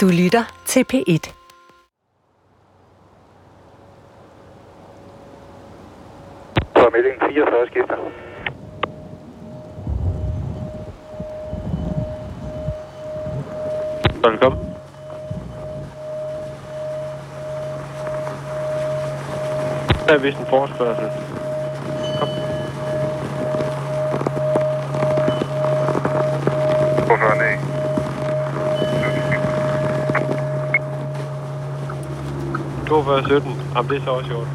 Du lytter til P1. Så melding 44 skifter. Velkommen. Der er vist en forespørgsel. 42, 17. Jamen, det er så også sjovt.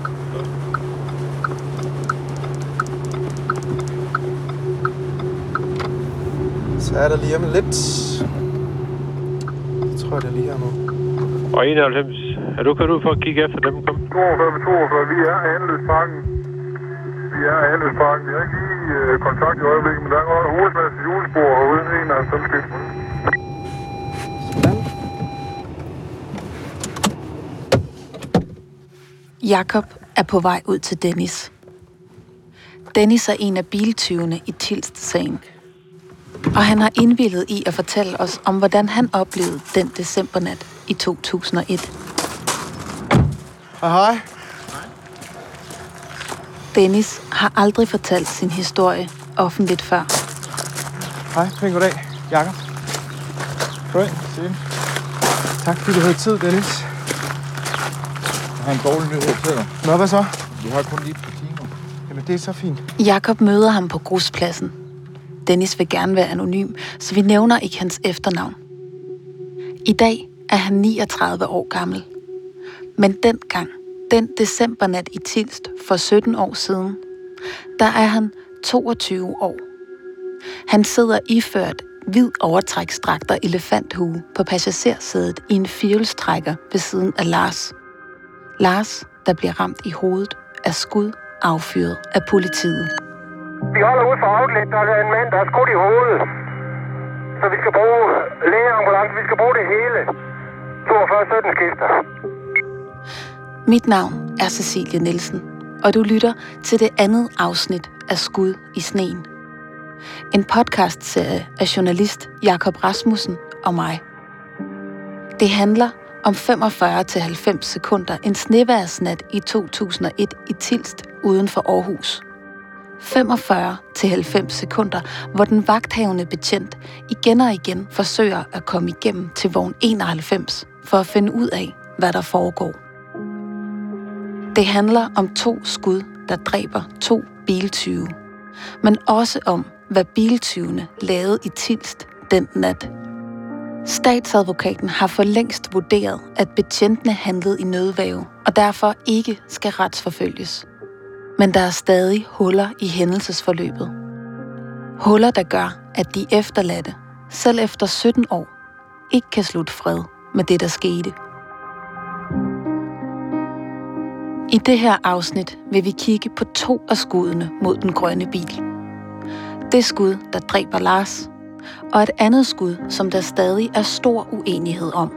Så er der lige om lidt. Det tror jeg, det er lige her nu. Og 91. Er du kørt ud for at kigge efter dem? Kom. 42, 42. Vi er Anløsparken. Vi er Anløsparken. Vi har ikke lige øh, kontakt i øjeblikket, men der er hovedmasse julespor herude. 91. Jakob er på vej ud til Dennis. Dennis er en af biltyvene i Tilst-sagen. Og han har indvillet i at fortælle os om, hvordan han oplevede den decembernat i 2001. Hej, hej. Dennis har aldrig fortalt sin historie offentligt før. Hej, pæn goddag. Jakob. Goddag. Sim. Tak fordi du havde tid, Dennis. Har en dårlig nyhed til dig. Nå, hvad så? Vi har kun lige et par timer. Jamen, det er så fint. Jakob møder ham på gruspladsen. Dennis vil gerne være anonym, så vi nævner ikke hans efternavn. I dag er han 39 år gammel. Men dengang, den decembernat i Tilst for 17 år siden, der er han 22 år. Han sidder iført hvid overtræksdragt og elefanthue på passagersædet i en firehjulstrækker ved siden af Lars. Lars, der bliver ramt i hovedet af skud affyret af politiet. Vi holder ud for outlet, der er en mand, der er skudt i hovedet. Så vi skal bruge lægeambulance, vi skal bruge det hele. 42 17 skifter. Mit navn er Cecilie Nielsen, og du lytter til det andet afsnit af Skud i sneen. En podcastserie af journalist Jakob Rasmussen og mig. Det handler om 45-90 sekunder en sneværsnat i 2001 i Tilst uden for Aarhus. 45-90 sekunder, hvor den vagthavende betjent igen og igen forsøger at komme igennem til vogn 91 for at finde ud af, hvad der foregår. Det handler om to skud, der dræber to biltyve. Men også om, hvad biltyvene lavede i Tilst den nat. Statsadvokaten har for længst vurderet, at betjentene handlede i nødvæve, og derfor ikke skal retsforfølges. Men der er stadig huller i hændelsesforløbet. Huller, der gør, at de efterladte, selv efter 17 år, ikke kan slutte fred med det, der skete. I det her afsnit vil vi kigge på to af skuddene mod den grønne bil. Det skud, der dræber Lars, og et andet skud, som der stadig er stor uenighed om.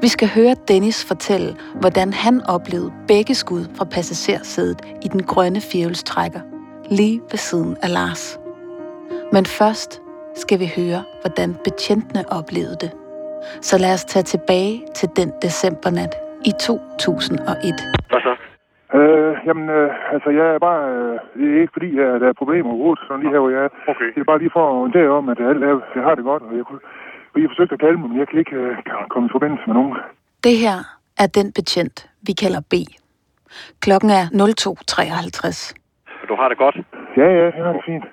Vi skal høre Dennis fortælle, hvordan han oplevede begge skud fra passagersædet i den grønne firhjulstrækker, lige ved siden af Lars. Men først skal vi høre, hvordan betjentene oplevede det. Så lad os tage tilbage til den decembernat i 2001. Hvad så? Jamen, øh, altså, jeg er bare... Øh, det er ikke fordi, at der er problemer overhovedet, sådan lige her, hvor jeg er. Okay. Det er bare lige for at orientere om, at alt er, jeg har det godt, og jeg, kunne, og jeg forsøgte at kalde mig, men jeg kan ikke øh, komme i forbindelse med nogen. Det her er den betjent, vi kalder B. Klokken er 02.53. Du har det godt? Ja, ja, jeg har det fint.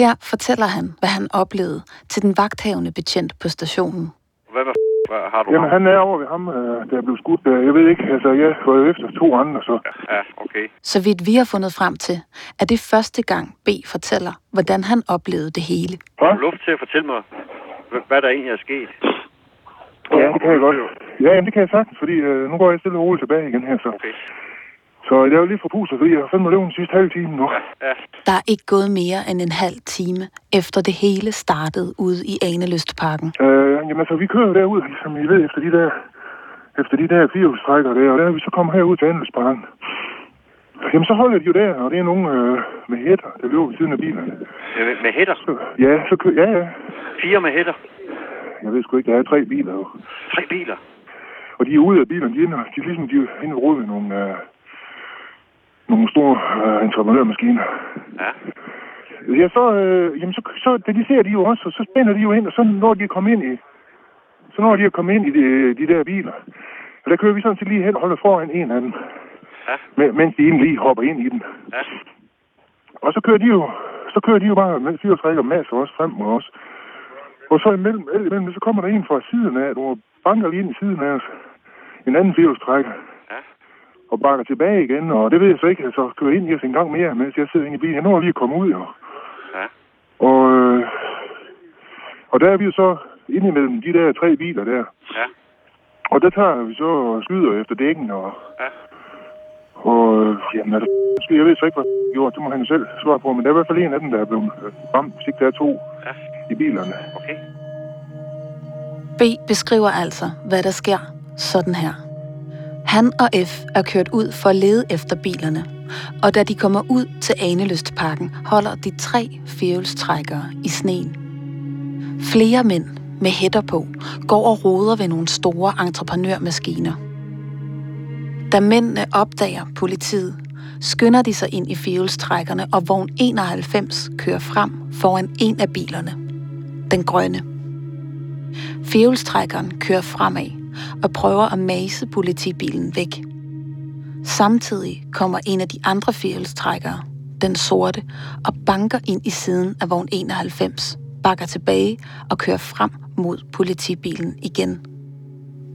Her fortæller han, hvad han oplevede til den vagthavende betjent på stationen. Hvad med hvad har du? Jamen, han er over ved ham, øh, der er blevet skudt. Øh, Jeg ved ikke, altså, jeg var jo efter to andre, så... Ja, okay. Så vidt vi har fundet frem til, er det første gang B fortæller, hvordan han oplevede det hele. Har du luft til at fortælle mig, hvad- hvad der egentlig er sket? Ja, det kan jeg godt. Ja, jamen, det kan jeg sagtens, fordi øh, nu går jeg stille og roligt tilbage igen her, så... Okay. Så jeg er jo lige forpustet, fordi jeg har fandme løbet den sidste halve time nu. Ja, Der er ikke gået mere end en halv time, efter det hele startede ude i Anelystparken. Øh, jamen altså, vi kører derud, som I ved, efter de der, efter de der firehjulstrækker der, og der er vi så kommer herud til Andelsparken. Jamen, så holder de jo der, og det er nogen øh, med hætter, der løber ved siden af bilerne. med, med hætter. Så, ja, så kører, ja, ja. Fire med hætter. Jeg ved sgu ikke, der er tre biler jo. Tre biler. Og de er ude af bilerne, de er, inde, de er ligesom de er inde rode nogle, øh, nogle store øh, entreprenørmaskiner. Ja. Ja, så, øh, jamen, så, så da de ser de jo også, og så spænder de jo ind, og så når de er kommet ind i, så når de er kommet ind i de, de der biler. Og der kører vi sådan set lige hen og holder foran en af dem, Ja. men- mens de egentlig lige hopper ind i den. Ja. Og så kører de jo, så kører de jo bare med fire og masser også frem mod os. Og så imellem, imellem, så kommer der en fra siden af, og banker lige ind i siden af os. En anden firehjulstrækker. Og bakker tilbage igen, og det ved jeg så ikke, altså kører ind i os en gang mere, mens jeg sidder inde i bilen. Jeg når lige at komme ud, jo. Ja. Og, øh, og der er vi jo så inde imellem de der tre biler der. Ja. Og der tager vi så og skyder efter dækken, og, Ja. og øh, jamen, altså, jeg ved så ikke, hvad han gjorde, det må han selv svare på, men der er i hvert fald en af dem, der er blevet øh, ramt, hvis ikke der er to Ja. i bilerne. Okay. B beskriver altså, hvad der sker sådan her. Han og F er kørt ud for at lede efter bilerne, og da de kommer ud til Anelystparken, holder de tre firehjulstrækkere i sneen. Flere mænd med hætter på går og roder ved nogle store entreprenørmaskiner. Da mændene opdager politiet, skynder de sig ind i firehjulstrækkerne, og vogn 91 kører frem foran en af bilerne. Den grønne. Fjævlstrækkeren kører fremad og prøver at mase politibilen væk. Samtidig kommer en af de andre fjævlstrækkere, den sorte, og banker ind i siden af vogn 91, bakker tilbage og kører frem mod politibilen igen.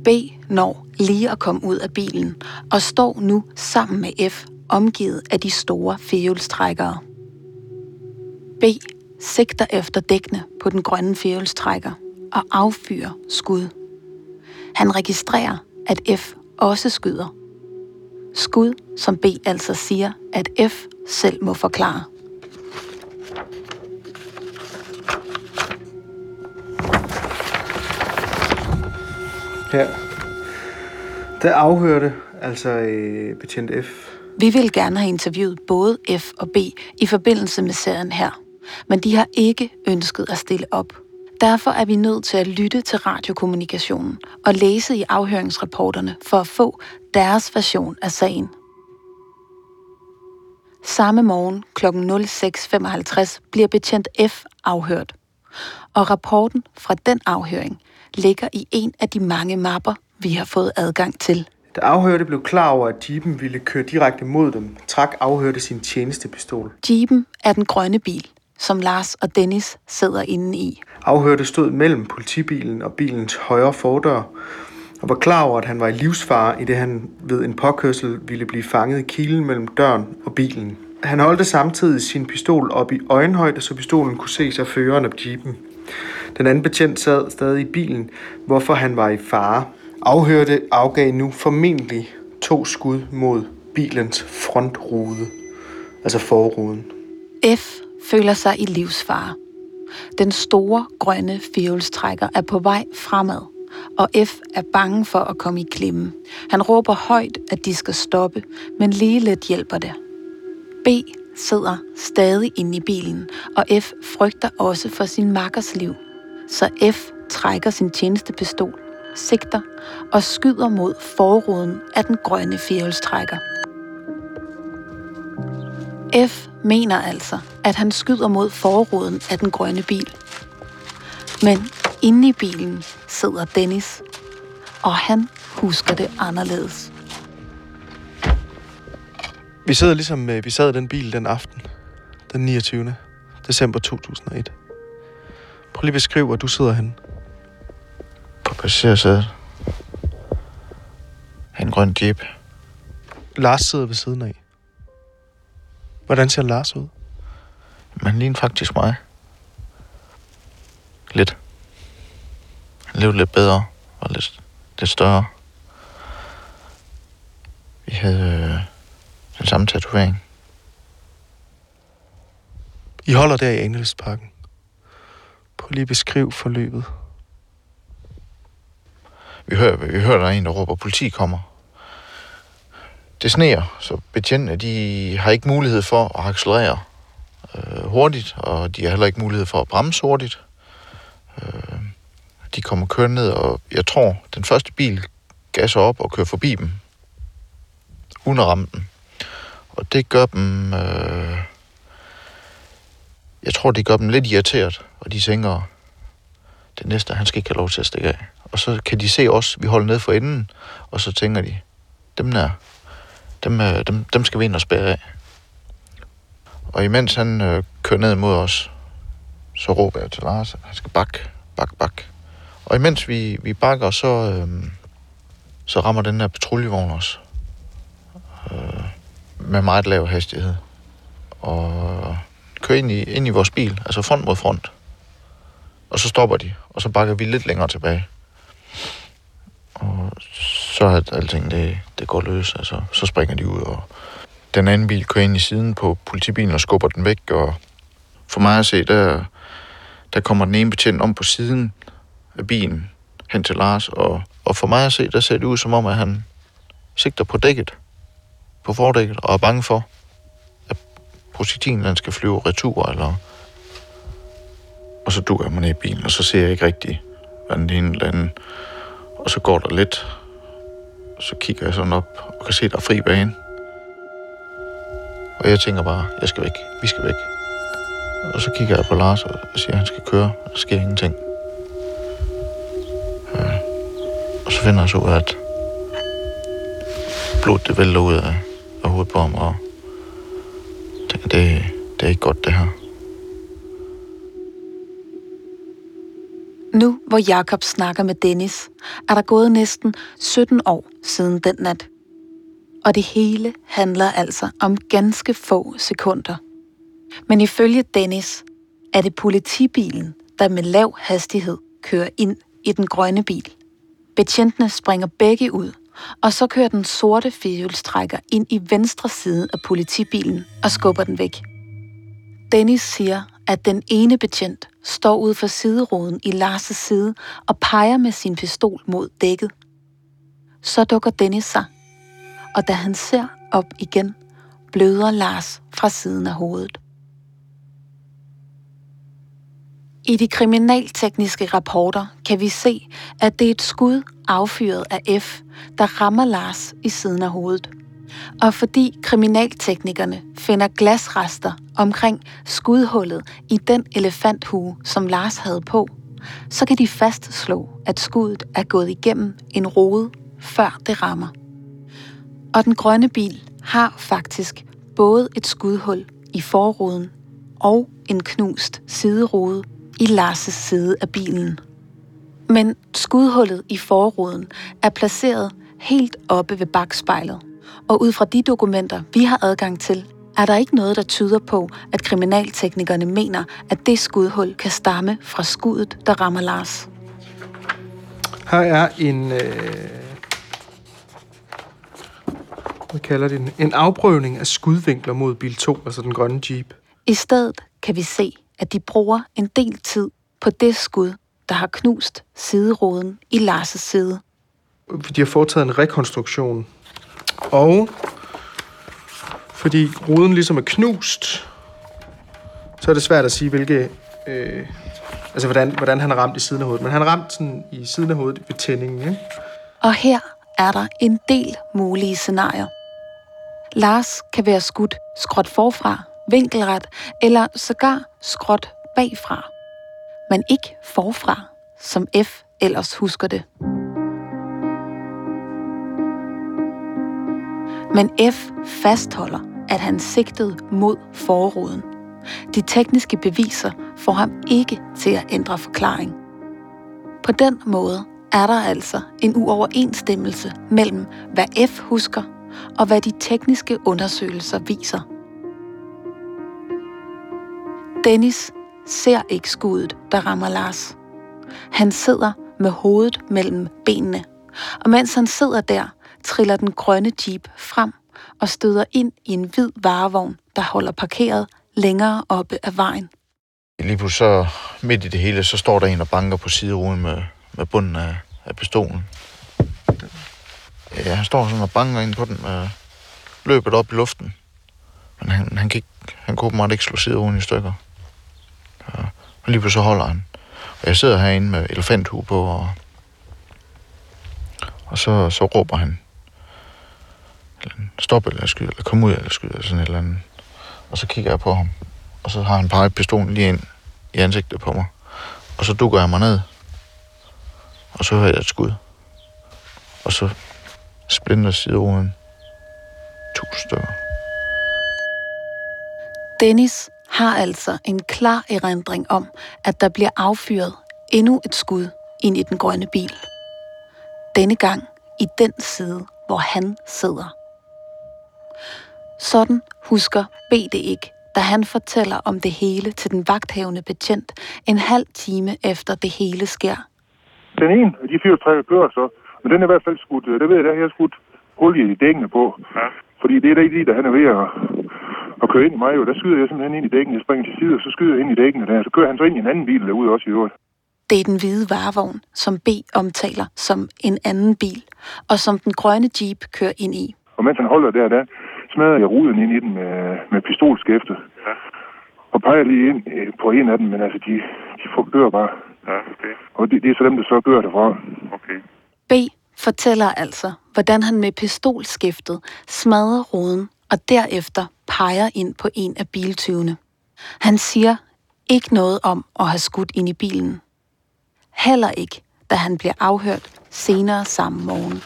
B når lige at komme ud af bilen og står nu sammen med F omgivet af de store fjævlstrækkere. B sigter efter dækkene på den grønne fjævlstrækker og affyrer skud. Han registrerer, at F også skyder. Skud, som B altså siger, at F selv må forklare. Her. Der afhørte altså øh, betjent F. Vi vil gerne have interviewet både F og B i forbindelse med serien her, men de har ikke ønsket at stille op. Derfor er vi nødt til at lytte til radiokommunikationen og læse i afhøringsrapporterne for at få deres version af sagen. Samme morgen kl. 06.55 bliver betjent F afhørt, og rapporten fra den afhøring ligger i en af de mange mapper, vi har fået adgang til. Da afhørte blev klar over, at jeepen ville køre direkte mod dem, trak afhørte sin tjenestepistol. Jeepen er den grønne bil, som Lars og Dennis sidder inde i. Afhørte stod mellem politibilen og bilens højre fordør, og var klar over, at han var i livsfare, i det han ved en påkørsel ville blive fanget i kilen mellem døren og bilen. Han holdte samtidig sin pistol op i øjenhøjde, så pistolen kunne ses af føreren af jeepen. Den anden betjent sad stadig i bilen, hvorfor han var i fare. Afhørte afgav nu formentlig to skud mod bilens frontrude, altså forruden. F føler sig i livsfare. Den store grønne fjolstrækker er på vej fremad, og F er bange for at komme i klemme. Han råber højt, at de skal stoppe, men lige lidt hjælper det. B sidder stadig inde i bilen, og F frygter også for sin makkers liv. Så F trækker sin tjenestepistol, sigter og skyder mod forruden af den grønne fjolstrækker. F mener altså, at han skyder mod forruden af den grønne bil. Men inde i bilen sidder Dennis, og han husker det anderledes. Vi sidder ligesom øh, vi sad i den bil den aften, den 29. december 2001. Prøv lige at beskrive, hvor du sidder henne. På passagersædet. En grøn jeep. Lars sidder ved siden af. Hvordan ser Lars ud? Man ligner faktisk mig. Lidt. Han levede lidt bedre og lidt, lidt større. Vi havde øh, den samme tatovering. I holder der i Angeløsparken. Prøv lige at beskrive forløbet. Vi hører, vi hører, der er en, der råber, politi kommer. Det sneer, så betjentene de har ikke mulighed for at accelerere øh, hurtigt, og de har heller ikke mulighed for at bremse hurtigt. Øh, de kommer kørende ned, og jeg tror, den første bil gasser op og kører forbi dem, uden at ramme den. Og det gør dem... Øh, jeg tror, det gør dem lidt irriteret, og de tænker, det næste, han skal ikke have lov til at stikke af. Og så kan de se os, vi holder ned for enden, og så tænker de, dem der, dem, øh, dem, dem skal vi ind og spære af. Og imens han øh, kører ned mod os, så råber jeg til Lars, at han skal bakke, bak, bak. Og imens vi, vi bakker, så, øh, så rammer den her patruljevogn os. Øh, med meget lav hastighed. Og kører ind i, ind i vores bil, altså front mod front. Og så stopper de, og så bakker vi lidt længere tilbage. Og så er alting, det, det går løs. Altså, så springer de ud, og den anden bil kører ind i siden på politibilen og skubber den væk. Og for mig at se, der, der kommer den ene betjent om på siden af bilen hen til Lars. Og, og for mig at se, der ser det ud som om, at han sigter på dækket, på fordækket, og er bange for, at projektilen den skal flyve retur, eller... Og så dukker jeg mig ned i bilen, og så ser jeg ikke rigtigt, hvad den ene eller anden og så går der lidt, så kigger jeg sådan op og kan se, der er fri bane. Og jeg tænker bare, jeg skal væk, vi skal væk. Og så kigger jeg på Lars og siger, at han skal køre, der sker ingenting. Ja. Og så finder jeg så ud af, at blodet det vælter ud af, af hovedet på ham, og tænker, det, det er ikke godt det her. Nu, hvor Jakob snakker med Dennis, er der gået næsten 17 år siden den nat. Og det hele handler altså om ganske få sekunder. Men ifølge Dennis er det politibilen, der med lav hastighed kører ind i den grønne bil. Betjentene springer begge ud, og så kører den sorte firehjulstrækker ind i venstre side af politibilen og skubber den væk. Dennis siger, at den ene betjent står ude for sideruden i Lars' side og peger med sin pistol mod dækket. Så dukker Dennis sig, og da han ser op igen, bløder Lars fra siden af hovedet. I de kriminaltekniske rapporter kan vi se, at det er et skud affyret af F, der rammer Lars i siden af hovedet og fordi kriminalteknikerne finder glasrester omkring skudhullet i den elefanthue, som Lars havde på, så kan de fastslå, at skuddet er gået igennem en rode, før det rammer. Og den grønne bil har faktisk både et skudhul i forruden og en knust siderude i Lars' side af bilen. Men skudhullet i forruden er placeret helt oppe ved bagspejlet. Og ud fra de dokumenter, vi har adgang til, er der ikke noget, der tyder på, at kriminalteknikerne mener, at det skudhul kan stamme fra skuddet, der rammer Lars. Her er en... Øh, hvad kalder det? En afprøvning af skudvinkler mod bil 2, altså den grønne Jeep. I stedet kan vi se, at de bruger en del tid på det skud, der har knust sideroden i Lars' side. De har foretaget en rekonstruktion og fordi ruden ligesom er knust, så er det svært at sige, hvilke... Øh, altså, hvordan, hvordan han er ramt i siden af hovedet. Men han er ramt sådan i siden af hovedet ved tændingen, ikke? Og her er der en del mulige scenarier. Lars kan være skudt skråt forfra, vinkelret eller sågar skråt bagfra. Men ikke forfra, som F ellers husker det. Men F fastholder, at han sigtede mod forruden. De tekniske beviser får ham ikke til at ændre forklaring. På den måde er der altså en uoverensstemmelse mellem, hvad F husker, og hvad de tekniske undersøgelser viser. Dennis ser ikke skuddet, der rammer Lars. Han sidder med hovedet mellem benene, og mens han sidder der, triller den grønne jeep frem og støder ind i en hvid varevogn, der holder parkeret længere oppe af vejen. Lige pludselig så midt i det hele, så står der en og banker på sideruden med, med bunden af, af pistolen. Ja, han står sådan og banker ind på den med løbet op i luften. Men han, han, kan han kunne åbenbart ikke slå sideruden i stykker. Ja, og lige pludselig så holder han. Og jeg sidder herinde med elefanthue på, og, og så, så råber han, stop eller skyd, eller kom ud eller skyd, eller sådan et eller andet. Og så kigger jeg på ham, og så har han peget pistolen lige ind i ansigtet på mig. Og så dukker jeg mig ned, og så hører jeg et skud. Og så splinter sideruden tusind stykker. Dennis har altså en klar erindring om, at der bliver affyret endnu et skud ind i den grønne bil. Denne gang i den side, hvor han sidder. Sådan husker B det ikke, da han fortæller om det hele til den vagthavende betjent en halv time efter det hele sker. Den ene af de fire trækker kører så, men den er i hvert fald skudt, øh, det ved jeg, der har jeg skudt olie i dækkene på. Ja. Fordi det er der ikke lige, da han er ved at, at køre ind i mig, og der skyder jeg simpelthen ind i dækken. Jeg springer til side, og så skyder jeg ind i dækkene der. Så kører han så ind i en anden bil derude også i øvrigt. Det er den hvide varevogn, som B omtaler som en anden bil, og som den grønne jeep kører ind i. Og mens han holder der, der smadrer jeg ruden ind i den med, med pistolskæftet. Ja. Og peger lige ind øh, på en af dem, men altså, de, de forgør bare. Ja, okay. Og det, det er så dem, der så gør det fra. Okay. B fortæller altså, hvordan han med pistolskiftet smadrer ruden og derefter peger ind på en af biltyvene. Han siger ikke noget om at have skudt ind i bilen. Heller ikke, da han bliver afhørt senere samme morgen.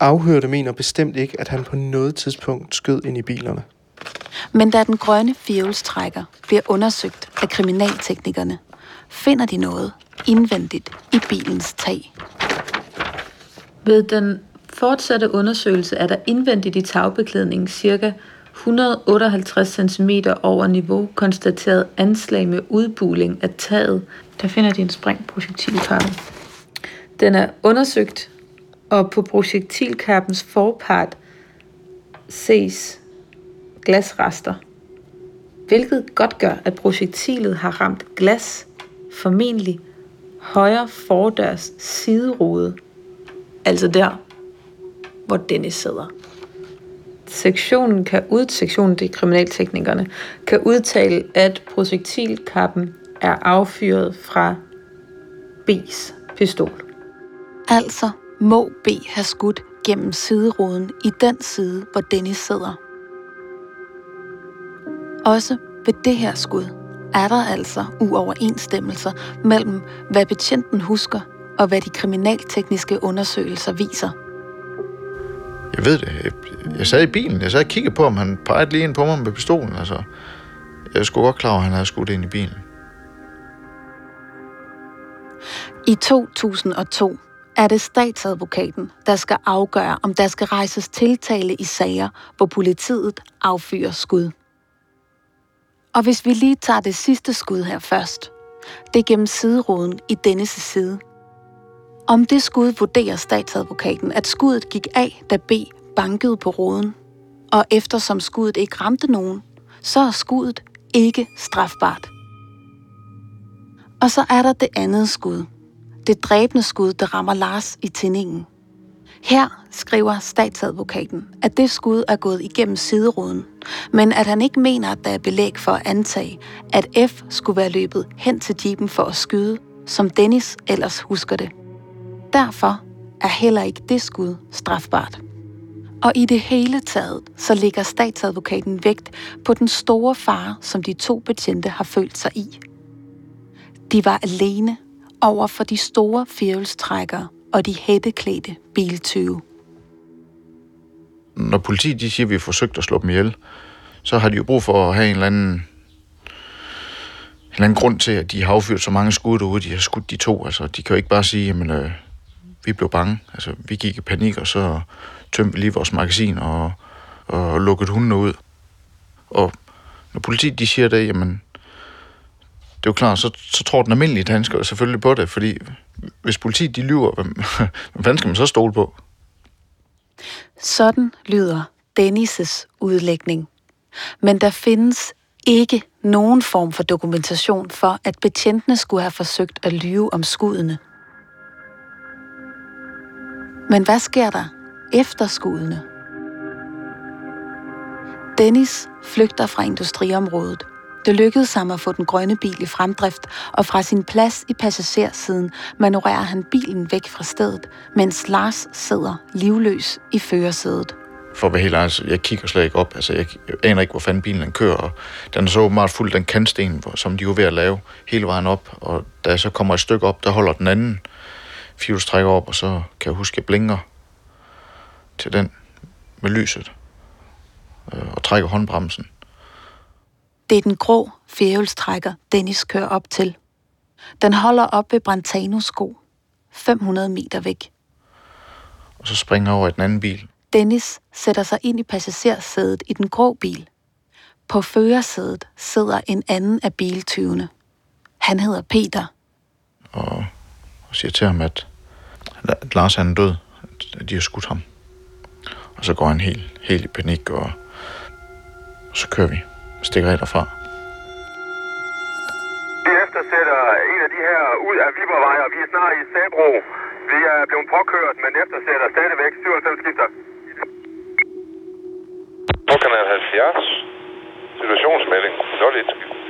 Afhørte mener bestemt ikke, at han på noget tidspunkt skød ind i bilerne. Men da den grønne firehjulstrækker bliver undersøgt af kriminalteknikerne, finder de noget indvendigt i bilens tag. Ved den fortsatte undersøgelse er der indvendigt i tagbeklædningen ca. 158 cm over niveau konstateret anslag med udbuling af taget. Der finder de en sprængprojektilkappe. Den er undersøgt, og på projektilkappens forpart ses glasrester, hvilket godt gør, at projektilet har ramt glas, formentlig højre fordørs siderude, altså der, hvor Dennis sidder. Sektionen kan ud, sektionen det er kriminalteknikerne, kan udtale, at projektilkappen er affyret fra B's pistol. Altså må B have skudt gennem sideruden i den side, hvor Dennis sidder. Også ved det her skud er der altså uoverensstemmelser mellem, hvad betjenten husker, og hvad de kriminaltekniske undersøgelser viser. Jeg ved det. Jeg, jeg sad i bilen. Jeg sad og kiggede på, om han pegede lige ind på mig med pistolen. Altså, jeg skulle godt klar over, at han havde skudt ind i bilen. I 2002 er det statsadvokaten, der skal afgøre, om der skal rejses tiltale i sager, hvor politiet affyrer skud. Og hvis vi lige tager det sidste skud her først, det er gennem sideruden i denne side. Om det skud vurderer statsadvokaten, at skuddet gik af, da B bankede på roden. Og eftersom skuddet ikke ramte nogen, så er skuddet ikke strafbart. Og så er der det andet skud. Det dræbende skud, der rammer Lars i tændingen. Her skriver statsadvokaten, at det skud er gået igennem sideruden, men at han ikke mener, at der er belæg for at antage, at F skulle være løbet hen til jeepen for at skyde, som Dennis ellers husker det. Derfor er heller ikke det skud strafbart. Og i det hele taget, så ligger statsadvokaten vægt på den store fare, som de to betjente har følt sig i. De var alene over for de store firehjulstrækkere og de hætteklædte biltyve. Når politiet de siger, at vi har forsøgt at slå dem ihjel, så har de jo brug for at have en eller anden, en eller anden grund til, at de har affyret så mange skud derude, de har skudt de to. Altså, de kan jo ikke bare sige, at øh, vi blev bange. Altså, vi gik i panik, og så tømte vi lige vores magasin og, og lukkede hundene ud. Og når politiet de siger det, jamen, det er jo klart, så, så tror den almindelige dansker selvfølgelig på det, fordi hvis politiet de lyver, hvem, hvem fanden skal man så stole på? Sådan lyder Dennis' udlægning. Men der findes ikke nogen form for dokumentation for, at betjentene skulle have forsøgt at lyve om skuddene. Men hvad sker der efter skuddene? Dennis flygter fra industriområdet, Det lykkedes ham at få den grønne bil i fremdrift, og fra sin plads i passagersiden manøvrerer han bilen væk fra stedet, mens Lars sidder livløs i førersædet. For at være helt ærlig, jeg kigger slet ikke op. Altså, jeg, aner ikke, hvor fanden bilen den kører. Og den er så åbenbart fuld den kantsten, som de var ved at lave hele vejen op. Og da jeg så kommer et stykke op, der holder den anden fjulstrækker op, og så kan jeg huske, at jeg blinker til den med lyset øh, og trækker håndbremsen. Det er den grå fjævelstrækker, Dennis kører op til. Den holder op ved Brantano sko, 500 meter væk. Og så springer jeg over i den anden bil. Dennis sætter sig ind i passagersædet i den grå bil. På førersædet sidder en anden af biltyvene. Han hedder Peter. Og, og siger til ham, at, at Lars han er død. At de har skudt ham. Og så går han helt, helt i panik, og, og så kører vi. Stikker af derfra. Vi eftersætter en af de her ud af Vibervej, og vi er snart i Sabro. Vi er blevet påkørt, men eftersætter stadigvæk 97 skifter. På kanal 70. Situationsmelding. 01.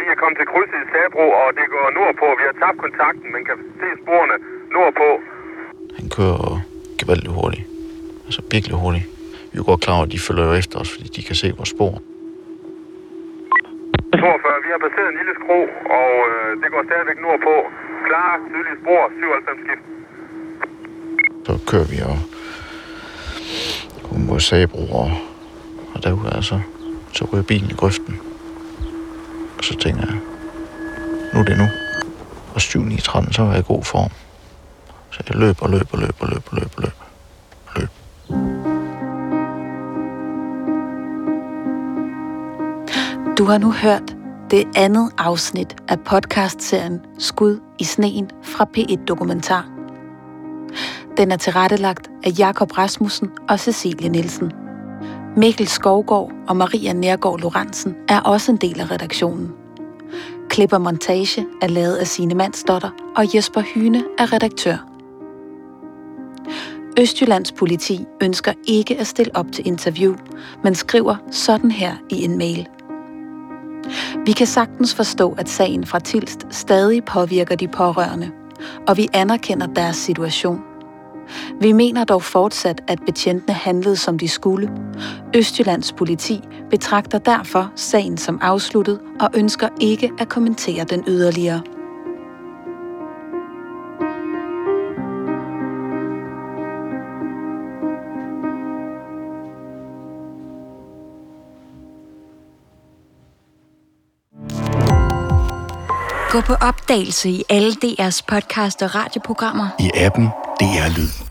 Vi er kommet til krydset i Sabro, og det går nordpå. Vi har tabt kontakten, men kan se sporene nordpå. Han kører gevaldigt hurtigt. Altså virkelig hurtigt. Vi er godt klar over, at de følger jo efter os, fordi de kan se vores spor. 42, vi har passeret en lille skro, og øh, det går stadigvæk nordpå. Klare, tydelige spor, 97 skift. Så kører vi og mod Sabro, og, og derude altså, så ryger bilen i grøften. Og så tænker jeg, nu er det nu. Og 7 9 13, så var jeg i god form. Så jeg løb og løb og løb og løb og løb og løb. Og løb. Du har nu hørt det andet afsnit af podcastserien Skud i sneen fra P1 Dokumentar. Den er tilrettelagt af Jakob Rasmussen og Cecilie Nielsen. Mikkel Skovgaard og Maria Nærgaard Lorentzen er også en del af redaktionen. Klip og montage er lavet af Signe Mandsdotter, og Jesper Hyne er redaktør. Østjyllands politi ønsker ikke at stille op til interview, men skriver sådan her i en mail. Vi kan sagtens forstå, at sagen fra Tilst stadig påvirker de pårørende, og vi anerkender deres situation. Vi mener dog fortsat, at betjentene handlede som de skulle. Østjyllands politi betragter derfor sagen som afsluttet og ønsker ikke at kommentere den yderligere. Gå på opdagelse i alle DR's podcast og radioprogrammer. I appen DR Lyd.